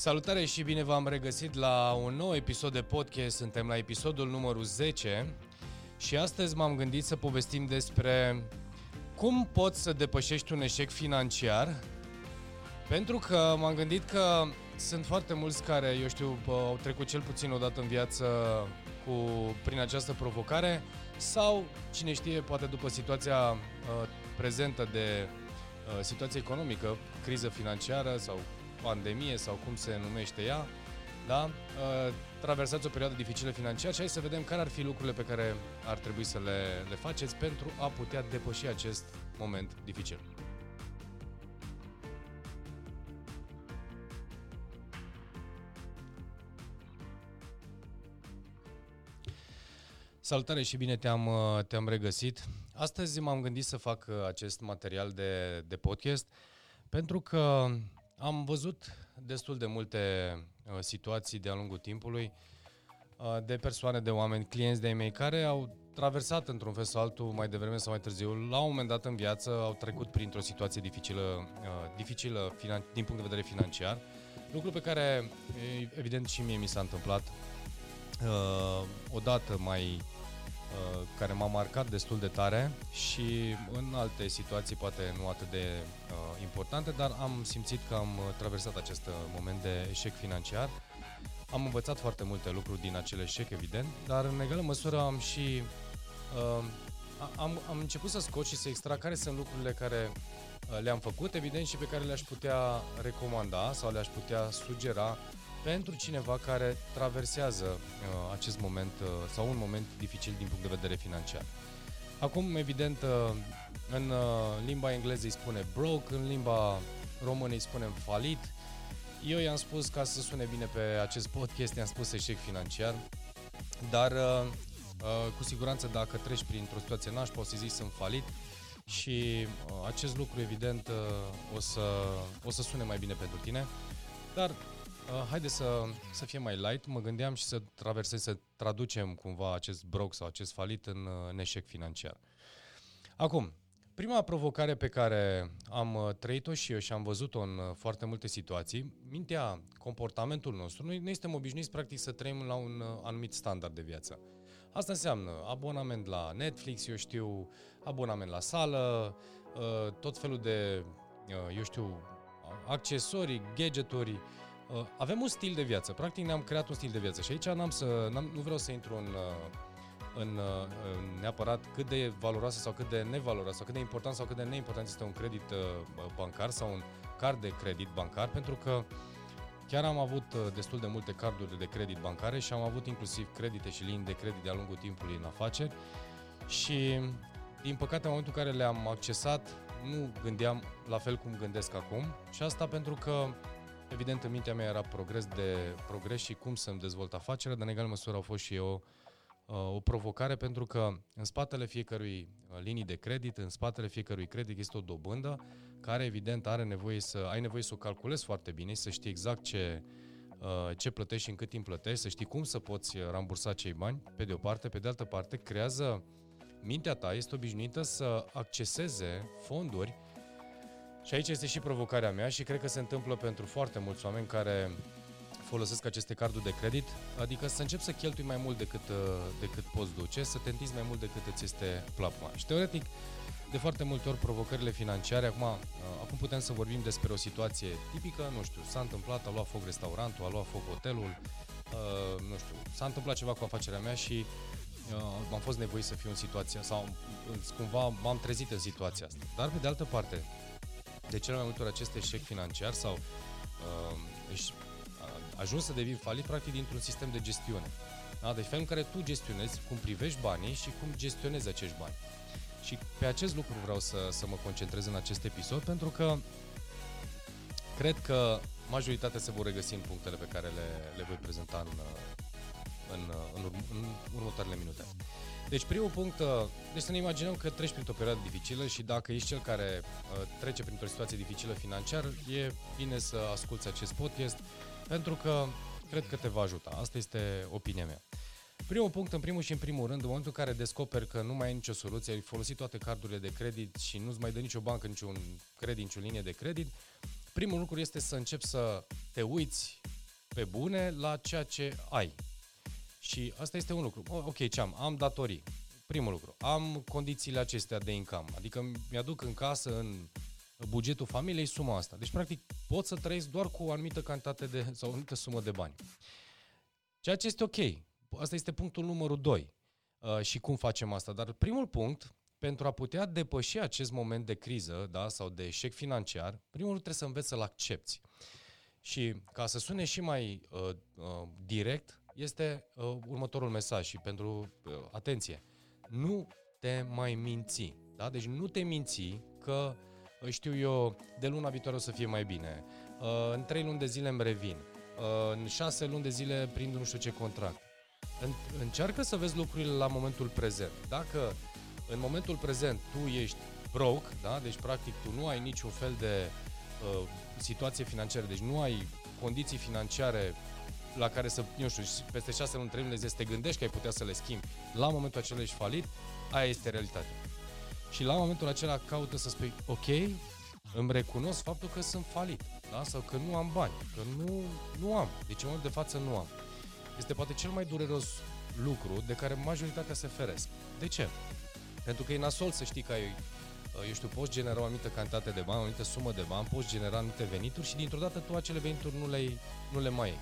Salutare și bine v-am regăsit la un nou episod de podcast. Suntem la episodul numărul 10 și astăzi m-am gândit să povestim despre cum poți să depășești un eșec financiar pentru că m-am gândit că sunt foarte mulți care, eu știu, au trecut cel puțin o dată în viață cu, prin această provocare sau, cine știe, poate după situația uh, prezentă de uh, situație economică, criză financiară sau pandemie sau cum se numește ea, da? Uh, traversați o perioadă dificilă financiar și hai să vedem care ar fi lucrurile pe care ar trebui să le, le faceți pentru a putea depăși acest moment dificil. Salutare și bine te-am, uh, te-am regăsit. Astăzi m-am gândit să fac uh, acest material de, de podcast pentru că am văzut destul de multe uh, situații de-a lungul timpului uh, de persoane, de oameni, clienți de-ai mei care au traversat într-un fel sau altul mai devreme sau mai târziu, la un moment dat în viață au trecut printr-o situație dificilă, uh, dificilă finan- din punct de vedere financiar, lucru pe care evident și mie mi s-a întâmplat uh, odată mai Uh, care m-a marcat destul de tare și în alte situații poate nu atât de uh, importante, dar am simțit că am traversat acest uh, moment de eșec financiar. Am învățat foarte multe lucruri din acel eșec, evident, dar în egală măsură am și uh, am, am început să scot și să extrag care sunt lucrurile care uh, le-am făcut, evident, și pe care le-aș putea recomanda sau le-aș putea sugera pentru cineva care traversează uh, acest moment uh, sau un moment dificil din punct de vedere financiar. Acum, evident, uh, în uh, limba engleză îi spune broke, în limba română îi spunem falit. Eu i-am spus, ca să sune bine pe acest podcast, i-am spus eșec financiar, dar uh, uh, cu siguranță dacă treci printr-o situație nașpa, o să zici sunt falit și uh, acest lucru, evident, uh, o, să, o să sune mai bine pentru tine. Dar Uh, haide să, să fie mai light. Mă gândeam și să traversăm, să traducem cumva acest broc sau acest falit în, uh, în eșec financiar. Acum, prima provocare pe care am uh, trăit-o și eu și am văzut-o în uh, foarte multe situații, mintea, comportamentul nostru, noi, noi suntem obișnuiți practic să trăim la un anumit standard de viață. Asta înseamnă abonament la Netflix, eu știu, abonament la sală, tot felul de, eu știu, accesorii, gadgeturi, Uh, avem un stil de viață, practic ne-am creat un stil de viață. Și aici n-am să, n-am, nu vreau să intru în, uh, în, uh, în neapărat cât de valoroasă sau cât de nevaloroasă sau cât de important sau cât de neimportant este un credit bancar sau un card de credit bancar, pentru că chiar am avut destul de multe carduri de credit bancare și am avut inclusiv credite și linii de credit de-a lungul timpului în afaceri. Și din păcate în momentul în care le-am accesat nu gândeam la fel cum gândesc acum. Și asta pentru că Evident, în mintea mea era progres de progres și cum să-mi dezvolt afacerea, dar în egală măsură au fost și eu uh, o provocare pentru că în spatele fiecărui uh, linii de credit, în spatele fiecărui credit este o dobândă care evident are nevoie să ai nevoie să o calculezi foarte bine, să știi exact ce uh, ce plătești și în cât timp plătești, să știi cum să poți rambursa cei bani, pe de o parte, pe de altă parte, creează mintea ta este obișnuită să acceseze fonduri și aici este și provocarea mea și cred că se întâmplă pentru foarte mulți oameni care folosesc aceste carduri de credit, adică să începi să cheltui mai mult decât, uh, decât poți duce, să te întinzi mai mult decât îți este plapuma. Și teoretic, de foarte multe ori provocările financiare, acum, uh, acum putem să vorbim despre o situație tipică, nu știu, s-a întâmplat, a luat foc restaurantul, a luat foc hotelul, uh, nu știu, s-a întâmplat ceva cu afacerea mea și uh, am fost nevoit să fiu în situația sau cumva m-am trezit în situația asta. Dar pe de altă parte, de cele mai multe ori acest eșec financiar sau uh, ești ajuns să devii falit practic dintr-un sistem de gestiune. Da? Deci felul în care tu gestionezi, cum privești banii și cum gestionezi acești bani. Și pe acest lucru vreau să, să mă concentrez în acest episod pentru că cred că majoritatea se vor regăsi în punctele pe care le, le voi prezenta în, în, în, în, în următoarele minute. Deci primul punct, uh, deci să ne imaginăm că treci printr-o perioadă dificilă și dacă ești cel care uh, trece printr-o situație dificilă financiar, e bine să asculți acest podcast pentru că cred că te va ajuta. Asta este opinia mea. Primul punct, în primul și în primul rând, în momentul în care descoperi că nu mai ai nicio soluție, ai folosit toate cardurile de credit și nu-ți mai dă nicio bancă niciun credit, nicio linie de credit, primul lucru este să începi să te uiți pe bune la ceea ce ai. Și asta este un lucru. Ok, ce am? Am datorii. Primul lucru. Am condițiile acestea de income. Adică mi-aduc în casă, în bugetul familiei, suma asta. Deci, practic, pot să trăiesc doar cu o anumită cantitate de, sau o anumită sumă de bani. Ceea ce este ok. Asta este punctul numărul 2. Uh, și cum facem asta. Dar primul punct, pentru a putea depăși acest moment de criză da, sau de eșec financiar, primul lucru trebuie să înveți să-l accepti. Și ca să sune și mai uh, uh, direct, este uh, următorul mesaj și pentru uh, atenție. Nu te mai minți. Da? Deci nu te minți că uh, știu eu, de luna viitoare o să fie mai bine. Uh, în trei luni de zile îmi revin. Uh, în șase luni de zile prind nu știu ce contract. În, încearcă să vezi lucrurile la momentul prezent. Dacă în momentul prezent tu ești broke, da? deci practic tu nu ai niciun fel de uh, situație financiară, deci nu ai condiții financiare la care să, nu știu, peste șase luni, trei luni să te gândești că ai putea să le schimbi, la momentul acela ești falit, aia este realitatea. Și la momentul acela caută să spui, ok, îmi recunosc faptul că sunt falit, da? sau că nu am bani, că nu, nu am, deci în momentul de față nu am. Este poate cel mai dureros lucru de care majoritatea se feresc. De ce? Pentru că e nasol să știi că ai, eu știu, poți genera o anumită cantitate de bani, o anumită sumă de bani, poți genera anumite venituri și dintr-o dată tu acele venituri nu le, nu le mai ai.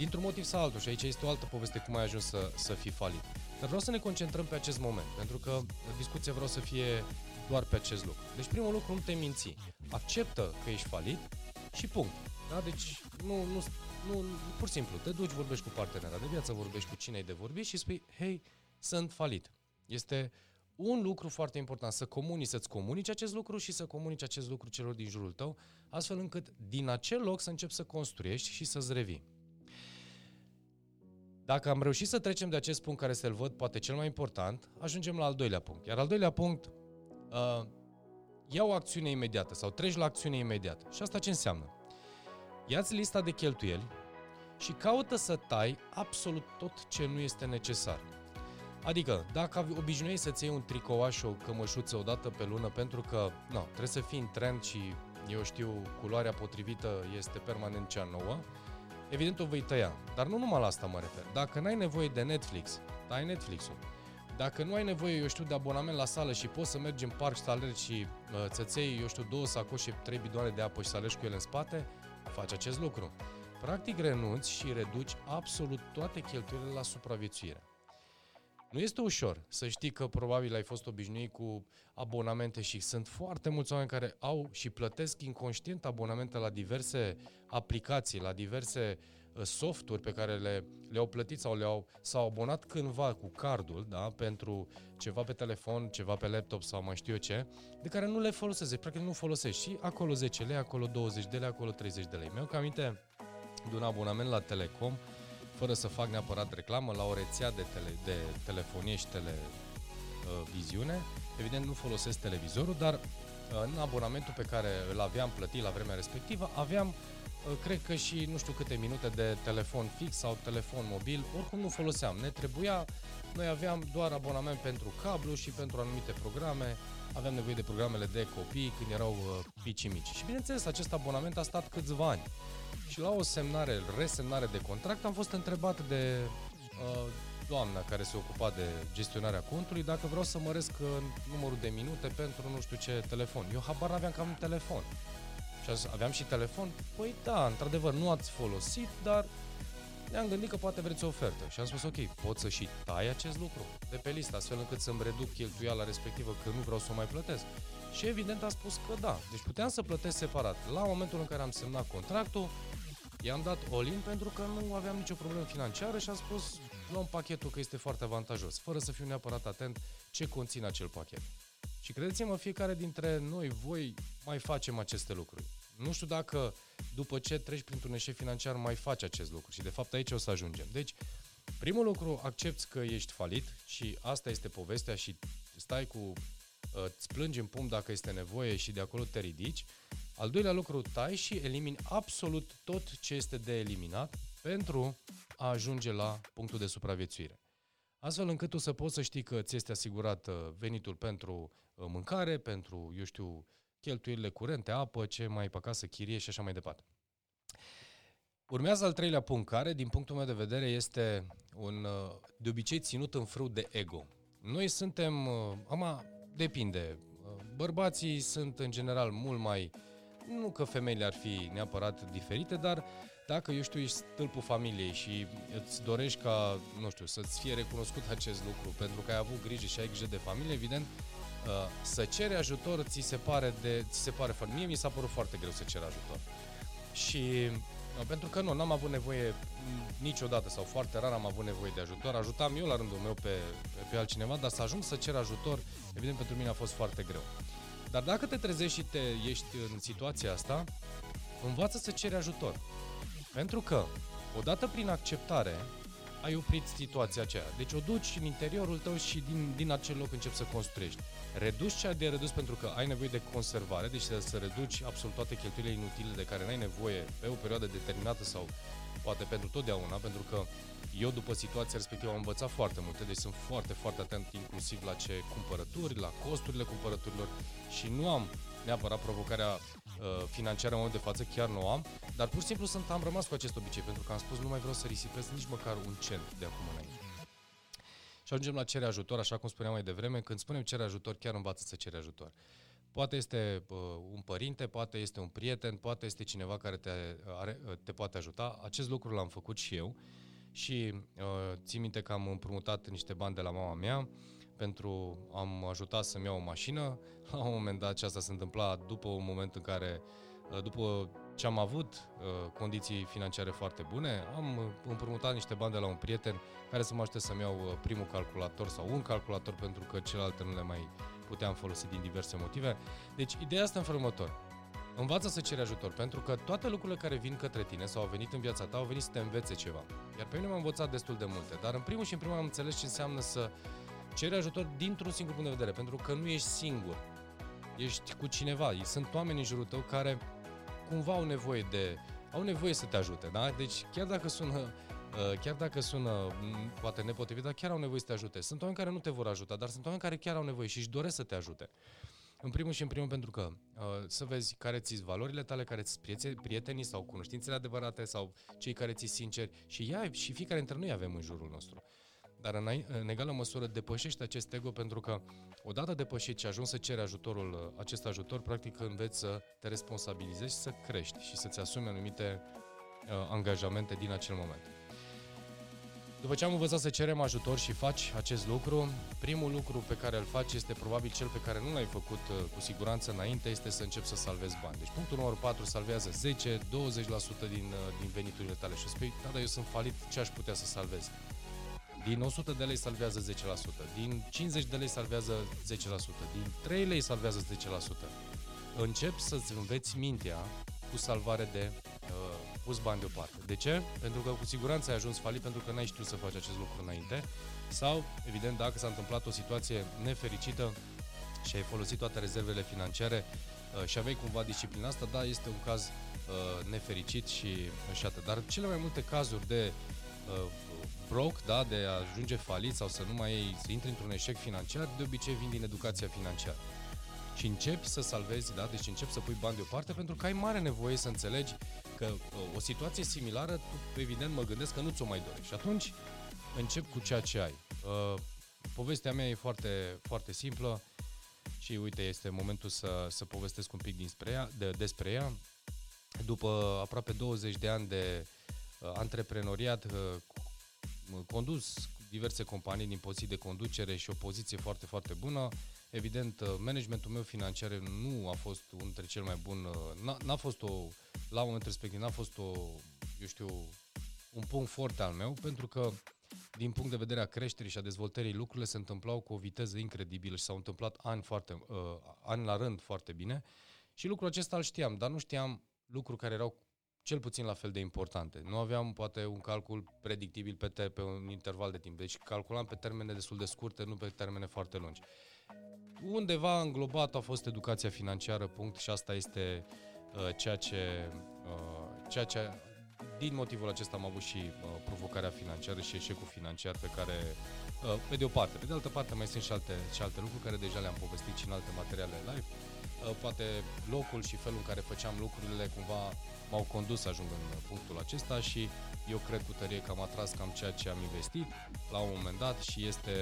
Dintr-un motiv sau altul, și aici este o altă poveste cum ai ajuns să, să fii falit. Dar vreau să ne concentrăm pe acest moment, pentru că discuția vreau să fie doar pe acest lucru. Deci primul lucru, nu te minți. Acceptă că ești falit și punct. Da? Deci nu, nu, nu, pur și simplu, te duci, vorbești cu partenera de viață, vorbești cu cine ai de vorbit și spui, hei, sunt falit. Este un lucru foarte important, să comunici, să-ți comunici acest lucru și să comunici acest lucru celor din jurul tău, astfel încât din acel loc să începi să construiești și să-ți revii. Dacă am reușit să trecem de acest punct care să-l văd poate cel mai important, ajungem la al doilea punct. Iar al doilea punct, uh, ia o acțiune imediată sau treci la acțiune imediată. Și asta ce înseamnă? Ia-ți lista de cheltuieli și caută să tai absolut tot ce nu este necesar. Adică, dacă obișnuiei să-ți iei un tricouaș și o cămășuță o dată pe lună pentru că no, trebuie să fii în trend și, eu știu, culoarea potrivită este permanent cea nouă, evident o vei tăia. Dar nu numai la asta mă refer. Dacă n-ai nevoie de Netflix, tai Netflix-ul. Dacă nu ai nevoie, eu știu, de abonament la sală și poți să mergi în parc și să alergi și uh, să-ți iei, eu știu, două sacoșe, trei bidoane de apă și să alergi cu ele în spate, faci acest lucru. Practic renunți și reduci absolut toate cheltuielile la supraviețuire. Nu este ușor să știi că probabil ai fost obișnuit cu abonamente și sunt foarte mulți oameni care au și plătesc inconștient abonamente la diverse aplicații, la diverse uh, softuri pe care le, le-au plătit sau le-au s-au abonat cândva cu cardul, da, pentru ceva pe telefon, ceva pe laptop sau mai știu eu ce, de care nu le folosesc, practic nu folosești și acolo 10 lei, acolo 20 de lei, acolo 30 de lei. Mi-au aminte de un abonament la Telecom fără să fac neapărat reclamă, la o rețea de, tele, de telefonie și televiziune. Evident, nu folosesc televizorul, dar uh, în abonamentul pe care îl aveam plătit la vremea respectivă, aveam, uh, cred că și nu știu câte minute de telefon fix sau telefon mobil, oricum nu foloseam. Ne trebuia, noi aveam doar abonament pentru cablu și pentru anumite programe, aveam nevoie de programele de copii când erau uh, pici mici. Și bineînțeles, acest abonament a stat câțiva ani. Și la o semnare, resemnare de contract, am fost întrebat de uh, doamna care se ocupa de gestionarea contului dacă vreau să măresc uh, numărul de minute pentru nu știu ce telefon. Eu habar aveam că am un telefon. Și aveam și telefon? Păi da, într-adevăr, nu ați folosit, dar ne-am gândit că poate vreți o ofertă. Și am spus, ok, pot să și tai acest lucru de pe listă, astfel încât să-mi reduc cheltuiala respectivă, că nu vreau să o mai plătesc. Și evident a spus că da. Deci puteam să plătesc separat. La momentul în care am semnat contractul, i-am dat all-in pentru că nu aveam nicio problemă financiară și am spus luăm pachetul că este foarte avantajos, fără să fiu neapărat atent ce conține acel pachet. Și credeți-mă, fiecare dintre noi, voi, mai facem aceste lucruri. Nu știu dacă după ce treci printr-un eșec financiar mai faci acest lucru și de fapt aici o să ajungem. Deci, primul lucru, accepti că ești falit și asta este povestea și stai cu îți plângi în pumn dacă este nevoie și de acolo te ridici. Al doilea lucru, tai și elimini absolut tot ce este de eliminat pentru a ajunge la punctul de supraviețuire. Astfel încât tu să poți să știi că ți este asigurat uh, venitul pentru uh, mâncare, pentru, eu știu, cheltuielile curente, apă, ce mai pe acasă, chirie și așa mai departe. Urmează al treilea punct, care, din punctul meu de vedere, este un, uh, de obicei ținut în frâu de ego. Noi suntem, uh, ama, depinde, uh, bărbații sunt în general mult mai, nu că femeile ar fi neapărat diferite, dar dacă, eu știu, ești stâlpul familiei și îți dorești ca, nu știu, să-ți fie recunoscut acest lucru, pentru că ai avut grijă și ai grijă de familie, evident, să ceri ajutor ți se pare de, ți se pare foarte... Mie mi s-a părut foarte greu să cer ajutor. Și pentru că nu, n-am avut nevoie niciodată sau foarte rar am avut nevoie de ajutor. Ajutam eu la rândul meu pe, pe, pe altcineva, dar să ajung să cer ajutor, evident pentru mine a fost foarte greu. Dar dacă te trezești și te ești în situația asta, învață să ceri ajutor. Pentru că, odată prin acceptare, ai oprit situația aceea. Deci o duci în interiorul tău și din, din acel loc începi să construiești. Reduci ce de redus pentru că ai nevoie de conservare, deci să, să reduci absolut toate cheltuielile inutile de care n-ai nevoie pe o perioadă determinată sau poate pentru totdeauna, pentru că eu după situația respectivă am învățat foarte multe, deci sunt foarte, foarte atent inclusiv la ce cumpărături, la costurile cumpărăturilor și nu am neapărat provocarea uh, financiară în momentul de față, chiar nu am, dar pur și simplu sunt, am rămas cu acest obicei, pentru că am spus nu mai vreau să risipesc nici măcar un cent de acum înainte. Și ajungem la cere ajutor, așa cum spuneam mai devreme, când spunem cere ajutor, chiar învață să cere ajutor. Poate este uh, un părinte, poate este un prieten, poate este cineva care te, are, uh, te poate ajuta. Acest lucru l-am făcut și eu și uh, țin minte că am împrumutat niște bani de la mama mea pentru am ajutat să-mi iau o mașină. La un moment dat ce asta se întâmpla după un moment în care, uh, după ce am avut uh, condiții financiare foarte bune, am împrumutat niște bani de la un prieten care să mă ajute să-mi iau uh, primul calculator sau un calculator pentru că celelalte nu le mai puteam folosi din diverse motive. Deci, ideea asta în felul următor. Învață să ceri ajutor, pentru că toate lucrurile care vin către tine sau au venit în viața ta au venit să te învețe ceva. Iar pe mine m-am învățat destul de multe, dar în primul și în primul am înțeles ce înseamnă să ceri ajutor dintr-un singur punct de vedere, pentru că nu ești singur. Ești cu cineva. Sunt oameni în jurul tău care cumva au nevoie de au nevoie să te ajute, da? Deci chiar dacă sună uh, chiar dacă sună mm, poate nepotrivit, dar chiar au nevoie să te ajute. Sunt oameni care nu te vor ajuta, dar sunt oameni care chiar au nevoie și își doresc să te ajute. În primul și în primul pentru că uh, să vezi care ți valorile tale, care ți prietenii sau cunoștințele adevărate sau cei care ți sinceri și ea și fiecare dintre noi avem în jurul nostru. Dar în, în egală măsură depășești acest ego pentru că odată depășit și ajungi să ceri ajutorul, acest ajutor, practic înveți să te responsabilizezi, să crești și să-ți asumi anumite uh, angajamente din acel moment. După ce am învățat să cerem ajutor și faci acest lucru, primul lucru pe care îl faci este probabil cel pe care nu l-ai făcut uh, cu siguranță înainte, este să începi să salvezi bani. Deci punctul numărul 4 salvează 10-20% din, uh, din veniturile tale și spui, da, dar eu sunt falit, ce aș putea să salvez? Din 100 de lei salvează 10%, din 50 de lei salvează 10%, din 3 lei salvează 10%. Încep să-ți înveți mintea cu salvare de uh, pus bani deoparte. De ce? Pentru că cu siguranță ai ajuns falit pentru că n-ai știut să faci acest lucru înainte sau, evident, dacă s-a întâmplat o situație nefericită și ai folosit toate rezervele financiare uh, și aveai cumva disciplina asta, da, este un caz uh, nefericit și, și atât. Dar cele mai multe cazuri de uh, broke, da, de a ajunge falit sau să nu mai să intri într-un eșec financiar, de obicei vin din educația financiară. Și începi să salvezi, da, deci începi să pui bani deoparte pentru că ai mare nevoie să înțelegi că uh, o situație similară, tu, evident, mă gândesc că nu ți-o mai dorești. Și atunci încep cu ceea ce ai. Uh, povestea mea e foarte, foarte simplă și uite, este momentul să, să povestesc un pic dinspre ea, de, despre ea. După aproape 20 de ani de uh, antreprenoriat, uh, condus diverse companii din poziții de conducere și o poziție foarte, foarte bună. Evident, uh, managementul meu financiar nu a fost unul dintre cel mai bun, uh, n-a, n-a fost o, la momentul respectiv, n-a fost o, eu știu, un punct foarte al meu, pentru că din punct de vedere a creșterii și a dezvoltării, lucrurile se întâmplau cu o viteză incredibilă și s-au întâmplat ani, foarte, uh, ani la rând foarte bine și lucrul acesta îl știam, dar nu știam lucruri care erau cel puțin la fel de importante. Nu aveam poate un calcul predictibil pe, te, pe un interval de timp, deci calculam pe termene destul de scurte, nu pe termene foarte lungi. Undeva înglobat a fost educația financiară, punct, și asta este uh, ceea ce, uh, ceea ce din motivul acesta am avut și uh, provocarea financiară și eșecul financiar pe care, uh, pe de o parte. Pe de altă parte mai sunt și alte, și alte lucruri care deja le-am povestit și în alte materiale live. Uh, poate locul și felul în care făceam lucrurile cumva m-au condus să ajung în punctul acesta și eu cred cu tărie că am atras cam ceea ce am investit la un moment dat și este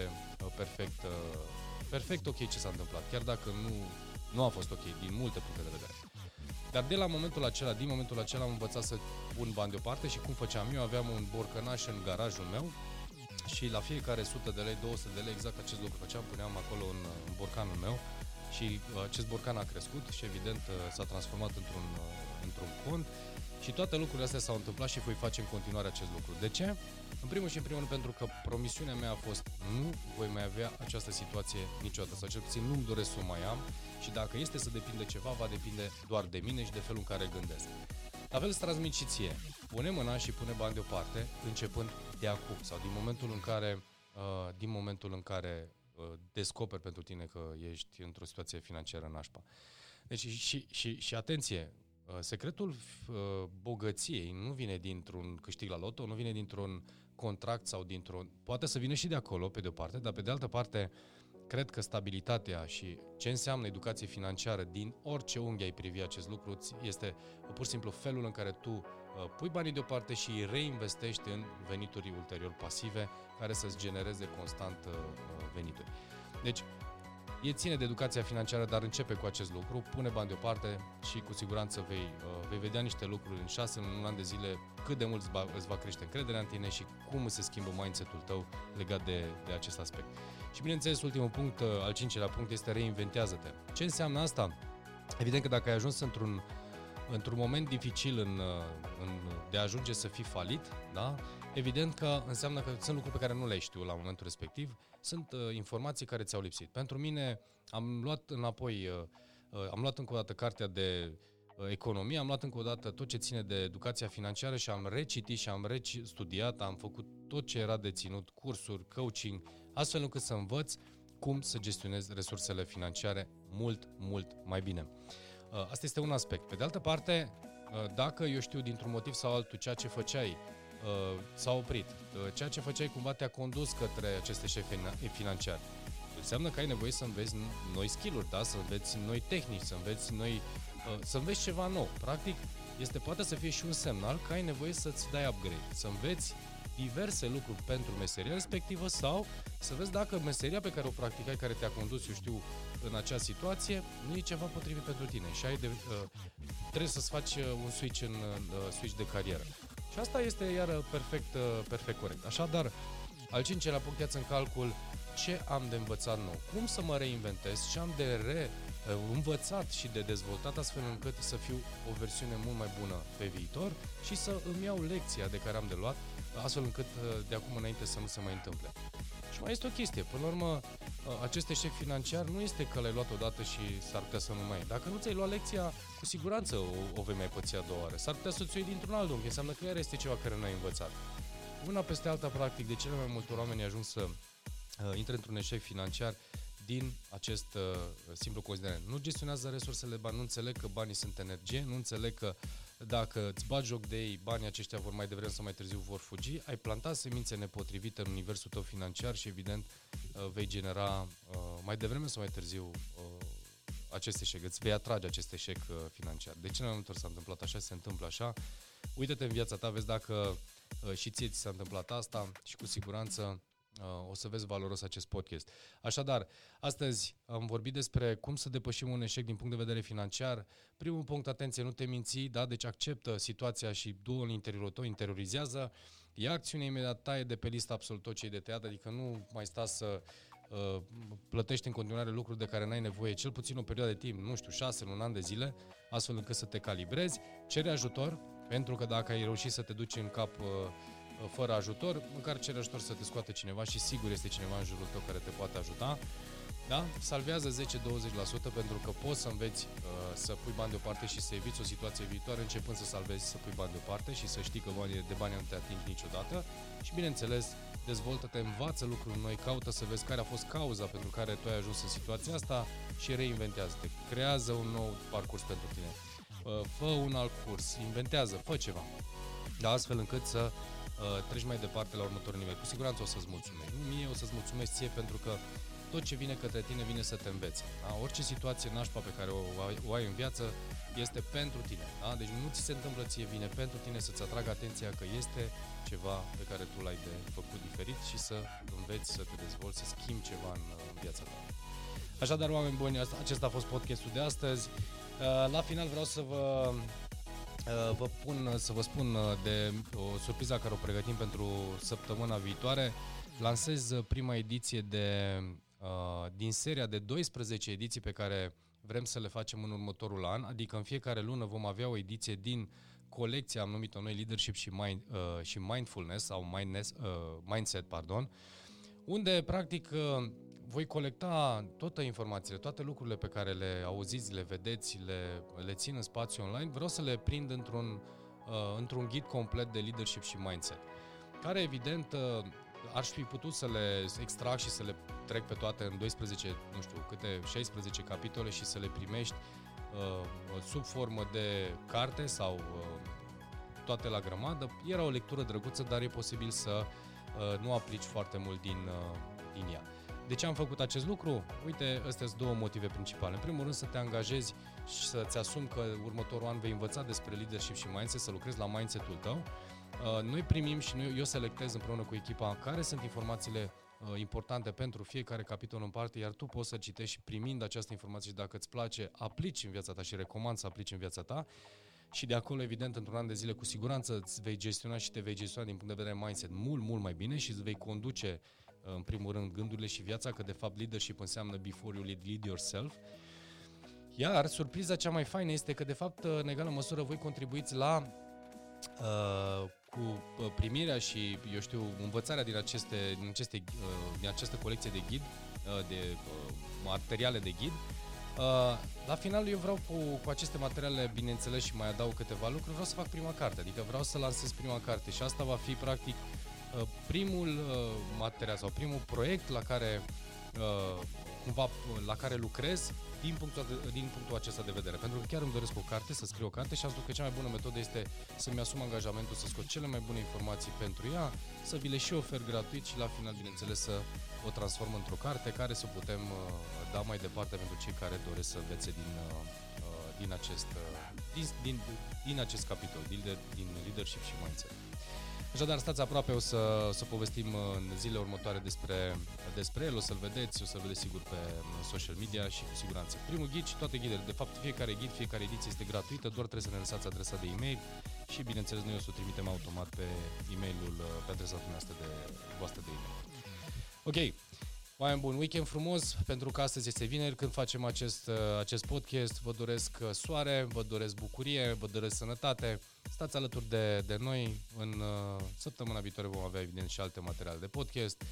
uh, perfect, uh, perfect ok ce s-a întâmplat, chiar dacă nu, nu a fost ok din multe puncte de vedere. Dar de la momentul acela, din momentul acela am învățat să pun bani deoparte și cum făceam eu, aveam un borcănaș în garajul meu și la fiecare 100 de lei, 200 de lei, exact acest lucru făceam, puneam acolo în, în borcanul meu și uh, acest borcan a crescut și evident uh, s-a transformat într-un, uh, într-un cont și toate lucrurile astea s-au întâmplat și voi face în continuare acest lucru. De ce? În primul și în primul rând pentru că promisiunea mea a fost nu voi mai avea această situație niciodată, sau cel puțin nu-mi doresc să o mai am și dacă este să depinde ceva, va depinde doar de mine și de felul în care gândesc. La fel îți transmit și ție. Pune mâna și pune bani deoparte, începând de acum sau din momentul în care, uh, din momentul în care uh, descoperi pentru tine că ești într-o situație financiară nașpa. Deci și, și, și atenție, uh, secretul uh, bogăției nu vine dintr-un câștig la loto, nu vine dintr-un contract sau dintr-un... Poate să vină și de acolo, pe de o parte, dar pe de altă parte, cred că stabilitatea și ce înseamnă educație financiară din orice unghi ai privi acest lucru este pur și simplu felul în care tu uh, pui banii deoparte și îi reinvestești în venituri ulterior pasive care să-ți genereze constant uh, venituri. Deci, E ține de educația financiară, dar începe cu acest lucru, pune bani deoparte și cu siguranță vei, uh, vei vedea niște lucruri în șase, în un an de zile, cât de mult îți va, îți va crește încrederea în tine și cum se schimbă mindset-ul tău legat de, de acest aspect. Și bineînțeles, ultimul punct, uh, al cincilea punct, este reinventează-te. Ce înseamnă asta? Evident că dacă ai ajuns într-un, într-un moment dificil în, uh, în, de a ajunge să fii falit, da? Evident că înseamnă că sunt lucruri pe care nu le știu la momentul respectiv, sunt uh, informații care ți-au lipsit. Pentru mine am luat înapoi, uh, uh, am luat încă o dată cartea de uh, economie, am luat încă o dată tot ce ține de educația financiară și am recitit și am restudiat, am făcut tot ce era de ținut, cursuri, coaching, astfel încât să învăț cum să gestionez resursele financiare mult, mult mai bine. Uh, asta este un aspect. Pe de altă parte, uh, dacă eu știu dintr-un motiv sau altul ceea ce făceai uh, s-a oprit, ceea ce făceai cumva te-a condus către aceste șefi financiari, înseamnă că ai nevoie să înveți noi skill-uri, da? să înveți noi tehnici, să înveți noi, să înveți ceva nou. Practic, este poate să fie și un semnal că ai nevoie să-ți dai upgrade, să înveți diverse lucruri pentru meseria respectivă sau să vezi dacă meseria pe care o practicai, care te-a condus, eu știu, în acea situație, nu e ceva potrivit pentru tine și ai de, uh, trebuie să-ți faci uh, un switch în uh, switch de carieră. Și asta este iară perfect, uh, perfect corect. Așadar, al cincelea punct în calcul ce am de învățat nou, cum să mă reinventez, ce am de re uh, învățat și de dezvoltat astfel încât să fiu o versiune mult mai bună pe viitor și să îmi iau lecția de care am de luat astfel încât uh, de acum înainte să nu se mai întâmple. Și mai este o chestie, până la urmă, uh, acest eșec financiar nu este că l-ai luat odată și s-ar putea să nu mai Dacă nu ți-ai luat lecția, cu siguranță o, o vei mai păți a doua oară. S-ar putea să-ți iei dintr-un alt unghi, înseamnă că iar este ceva care nu ai învățat. Una peste alta, practic, de cele mai multe oameni ajung să uh, intre într-un eșec financiar din acest uh, simplu considerent. Nu gestionează resursele bani, nu înțeleg că banii sunt energie, nu înțeleg că dacă îți bagi joc de ei, banii aceștia vor mai devreme sau mai târziu vor fugi, ai plantat semințe nepotrivite în universul tău financiar și evident uh, vei genera uh, mai devreme sau mai târziu uh, acest eșec, îți vei atrage acest eșec financiar. De ce mai multe ori s-a întâmplat așa, se întâmplă așa. Uită-te în viața ta, vezi dacă și ție ți s-a întâmplat asta și cu siguranță o să vezi valoros acest podcast. Așadar, astăzi am vorbit despre cum să depășim un eșec din punct de vedere financiar. Primul punct, atenție, nu te minți, da? Deci acceptă situația și du în interiorul tău, interiorizează, ia acțiune imediat, taie de pe listă absolut tot ce e de tăiat, adică nu mai sta să uh, plătești în continuare lucruri de care n-ai nevoie, cel puțin o perioadă de timp, nu știu, șase, un an de zile, astfel încât să te calibrezi, cere ajutor, pentru că dacă ai reușit să te duci în cap uh, fără ajutor, măcar cere ajutor să te scoate cineva și sigur este cineva în jurul tău care te poate ajuta. Da? Salvează 10-20% pentru că poți să înveți uh, să pui bani deoparte și să eviți o situație viitoare începând să salvezi să pui bani deoparte și să știi că banii de bani nu te ating niciodată și bineînțeles dezvoltă-te, învață lucruri noi, caută să vezi care a fost cauza pentru care tu ai ajuns în situația asta și reinventează-te. Creează un nou parcurs pentru tine. Uh, fă un alt curs, inventează, fă ceva. Da, astfel încât să uh, treci mai departe la următorul nivel. Cu siguranță o să-ți mulțumesc. Nu mie, o să-ți mulțumesc ție pentru că tot ce vine către tine vine să te învețe. Da? Orice situație nașpa pe care o, o ai în viață este pentru tine. Da? Deci nu ți se întâmplă ție, vine pentru tine să-ți atragă atenția că este ceva pe care tu l-ai de făcut diferit și să înveți să te dezvolți, să schimbi ceva în, în viața ta. Așadar, oameni buni, acesta a fost podcastul de astăzi. Uh, la final vreau să vă uh, vă pun, să vă spun uh, de o surpriză care o pregătim pentru săptămâna viitoare. Lansez prima ediție de din seria de 12 ediții pe care vrem să le facem în următorul an, adică în fiecare lună vom avea o ediție din colecția, am numit-o noi Leadership și, mind, uh, și Mindfulness sau mindness, uh, Mindset, pardon, unde practic uh, voi colecta toate informațiile, toate lucrurile pe care le auziți, le vedeți, le, le țin în spațiu online, vreau să le prind într-un, uh, într-un ghid complet de leadership și mindset, care evident uh, aș fi putut să le extrag și să le trec pe toate în 12, nu știu, câte 16 capitole și să le primești uh, sub formă de carte sau uh, toate la grămadă. Era o lectură drăguță, dar e posibil să uh, nu aplici foarte mult din, uh, din ea. De ce am făcut acest lucru? Uite, astea sunt două motive principale. În primul rând să te angajezi și să-ți asumi că următorul an vei învăța despre leadership și mindset, să lucrezi la mindset-ul tău Uh, noi primim și noi, eu selectez împreună cu echipa care sunt informațiile uh, importante pentru fiecare capitol în parte, iar tu poți să citești și primind această informație și dacă îți place, aplici în viața ta și recomand să aplici în viața ta. Și de acolo, evident, într-un an de zile, cu siguranță îți vei gestiona și te vei gestiona din punct de vedere mindset mult, mult mai bine și îți vei conduce, uh, în primul rând, gândurile și viața, că de fapt leadership înseamnă before you lead, lead yourself. Iar surpriza cea mai faină este că, de fapt, în egală măsură, voi contribuiți la uh, cu uh, primirea și, eu știu, învățarea din, aceste, din, aceste, uh, din această colecție de ghid, uh, de materiale de ghid, la final eu vreau cu, cu aceste materiale, bineînțeles, și mai adaug câteva lucruri, vreau să fac prima carte, adică vreau să lansez prima carte și asta va fi practic primul material sau primul proiect la care cumva la care lucrez din punctul, din punctul acesta de vedere. Pentru că chiar îmi doresc o carte, să scriu o carte și am spus că cea mai bună metodă este să-mi asum angajamentul să scot cele mai bune informații pentru ea, să vi le și ofer gratuit și la final, bineînțeles, să o transform într-o carte care să putem uh, da mai departe pentru cei care doresc să învețe din, uh, uh din, acest, uh, din, din, din acest capitol, din, din leadership și mindset. Așadar, stați aproape, o să, să povestim în zilele următoare despre, despre el, o să-l vedeți, o să-l vedeți sigur pe social media și cu siguranță. Primul ghid și toate ghidele, de fapt fiecare ghid, fiecare ediție este gratuită, doar trebuie să ne lăsați adresa de e-mail și bineînțeles noi o să o trimitem automat pe e-mailul, pe adresa dumneavoastră de, voastră de e-mail. Ok, Oameni buni, weekend frumos, pentru că astăzi este vineri când facem acest, uh, acest podcast. Vă doresc uh, soare, vă doresc bucurie, vă doresc sănătate. Stați alături de, de noi. În uh, săptămâna viitoare vom avea evident și alte materiale de podcast.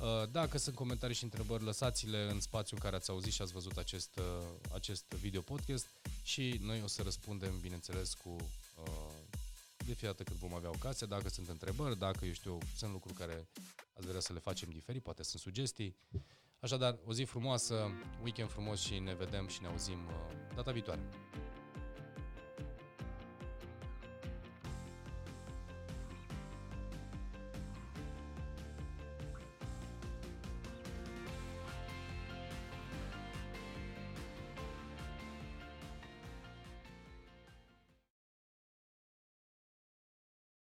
Uh, dacă sunt comentarii și întrebări, lăsați-le în spațiul în care ați auzit și ați văzut acest, uh, acest video podcast și noi o să răspundem, bineînțeles, cu uh, de fiecare dată când vom avea ocazia, dacă sunt întrebări, dacă, eu știu, sunt lucruri care ați vrea să le facem diferit, poate sunt sugestii. Așadar, o zi frumoasă, weekend frumos și ne vedem și ne auzim uh, data viitoare.